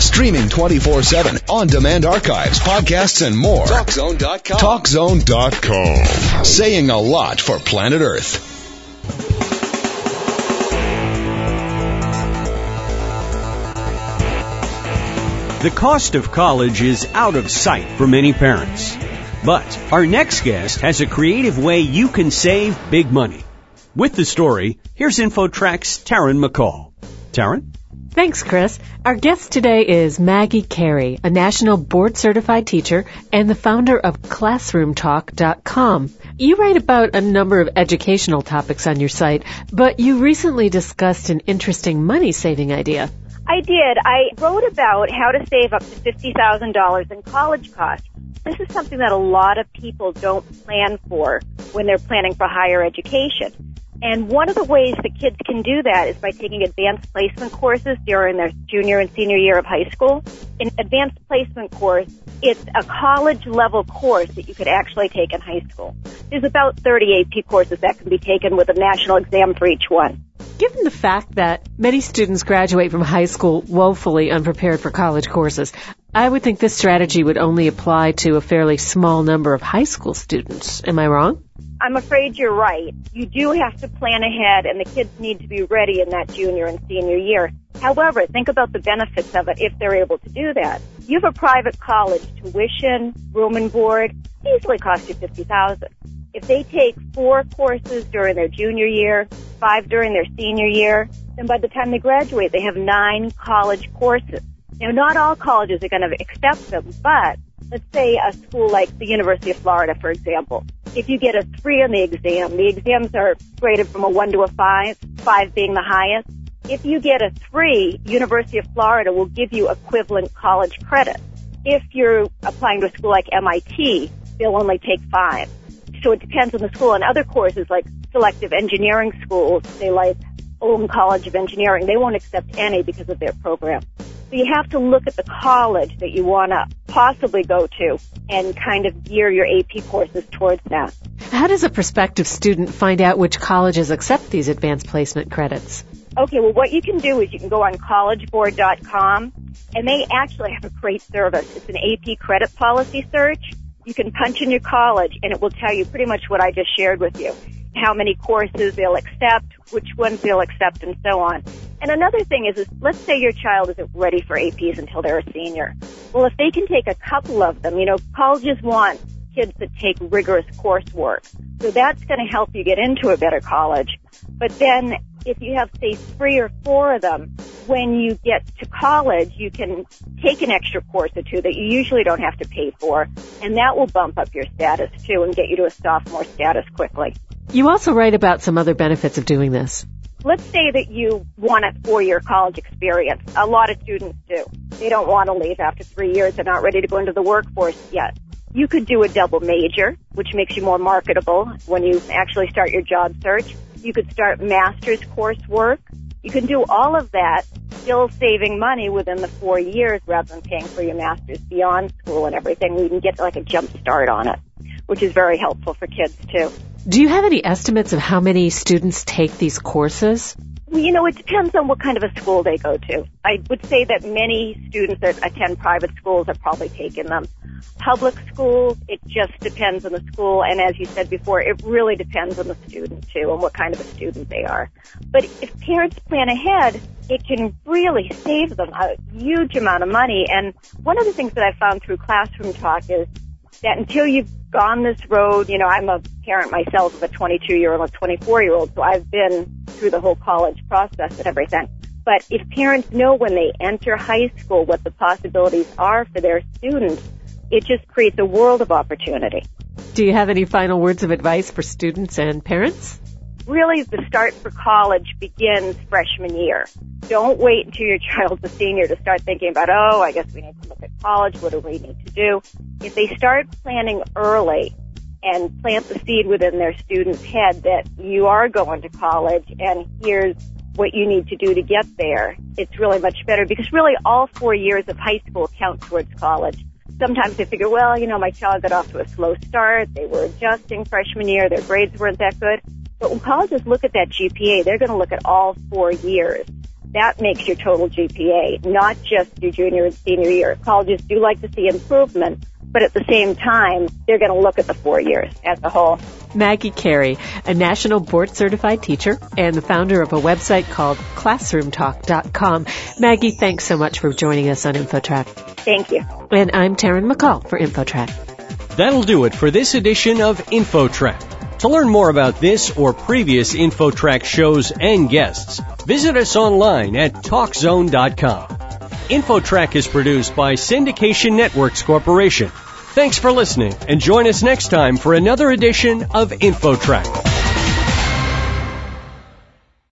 Streaming 24-7, on-demand archives, podcasts, and more. TalkZone.com. TalkZone.com. Saying a lot for planet Earth. The cost of college is out of sight for many parents. But our next guest has a creative way you can save big money. With the story, here's InfoTrack's Taryn McCall. Taryn? Thanks, Chris. Our guest today is Maggie Carey, a national board certified teacher and the founder of ClassroomTalk.com. You write about a number of educational topics on your site, but you recently discussed an interesting money saving idea. I did. I wrote about how to save up to $50,000 in college costs. This is something that a lot of people don't plan for when they're planning for higher education. And one of the ways that kids can do that is by taking advanced placement courses during their junior and senior year of high school. An advanced placement course, it's a college level course that you could actually take in high school. There's about 30 AP courses that can be taken with a national exam for each one. Given the fact that many students graduate from high school woefully unprepared for college courses, I would think this strategy would only apply to a fairly small number of high school students. Am I wrong? I'm afraid you're right. You do have to plan ahead and the kids need to be ready in that junior and senior year. However, think about the benefits of it if they're able to do that. You have a private college, tuition, room and board, easily cost you 50000 If they take four courses during their junior year, five during their senior year, then by the time they graduate, they have nine college courses. Now, not all colleges are going to accept them, but let's say a school like the University of Florida, for example. If you get a three on the exam, the exams are graded from a one to a five, five being the highest. If you get a three, University of Florida will give you equivalent college credit. If you're applying to a school like MIT, they'll only take five. So it depends on the school. And other courses like selective engineering schools, they like Olin College of Engineering, they won't accept any because of their program. So you have to look at the college that you want to possibly go to and kind of gear your AP courses towards that. How does a prospective student find out which colleges accept these advanced placement credits? Okay, well what you can do is you can go on collegeboard.com and they actually have a great service. It's an AP credit policy search. You can punch in your college and it will tell you pretty much what I just shared with you how many courses they'll accept, which ones they'll accept, and so on. And another thing is, is let's say your child isn't ready for APs until they're a senior. Well, if they can take a couple of them, you know, colleges want kids that take rigorous coursework. So that's going to help you get into a better college. But then if you have, say, three or four of them, when you get to college, you can take an extra course or two that you usually don't have to pay for, and that will bump up your status too and get you to a sophomore status quickly. You also write about some other benefits of doing this. Let's say that you want a four-year college experience. A lot of students do. They don't want to leave after three years. They're not ready to go into the workforce yet. You could do a double major, which makes you more marketable when you actually start your job search. You could start master's coursework. You can do all of that, still saving money within the four years rather than paying for your master's beyond school and everything. You can get like a jump start on it, which is very helpful for kids too. Do you have any estimates of how many students take these courses? You know, it depends on what kind of a school they go to. I would say that many students that attend private schools have probably taken them. Public schools, it just depends on the school, and as you said before, it really depends on the student too, and what kind of a student they are. But if parents plan ahead, it can really save them a huge amount of money. And one of the things that I found through Classroom Talk is that until you've gone this road, you know, I'm a parent myself of a 22 year old, a 24 year old, so I've been through the whole college process and everything. But if parents know when they enter high school what the possibilities are for their students, it just creates a world of opportunity. Do you have any final words of advice for students and parents? Really the start for college begins freshman year. Don't wait until your child's a senior to start thinking about, oh, I guess we need to look at college. What do we need to do? If they start planning early and plant the seed within their student's head that you are going to college and here's what you need to do to get there, it's really much better because really all four years of high school count towards college. Sometimes they figure, well, you know, my child got off to a slow start. They were adjusting freshman year. Their grades weren't that good. But when colleges look at that GPA, they're going to look at all four years. That makes your total GPA, not just your junior and senior year. Colleges do like to see improvement, but at the same time, they're going to look at the four years as a whole. Maggie Carey, a national board certified teacher and the founder of a website called classroomtalk.com. Maggie, thanks so much for joining us on InfoTrack. Thank you. And I'm Taryn McCall for InfoTrack. That'll do it for this edition of InfoTrack. To learn more about this or previous InfoTrack shows and guests, visit us online at TalkZone.com. InfoTrack is produced by Syndication Networks Corporation. Thanks for listening and join us next time for another edition of InfoTrack.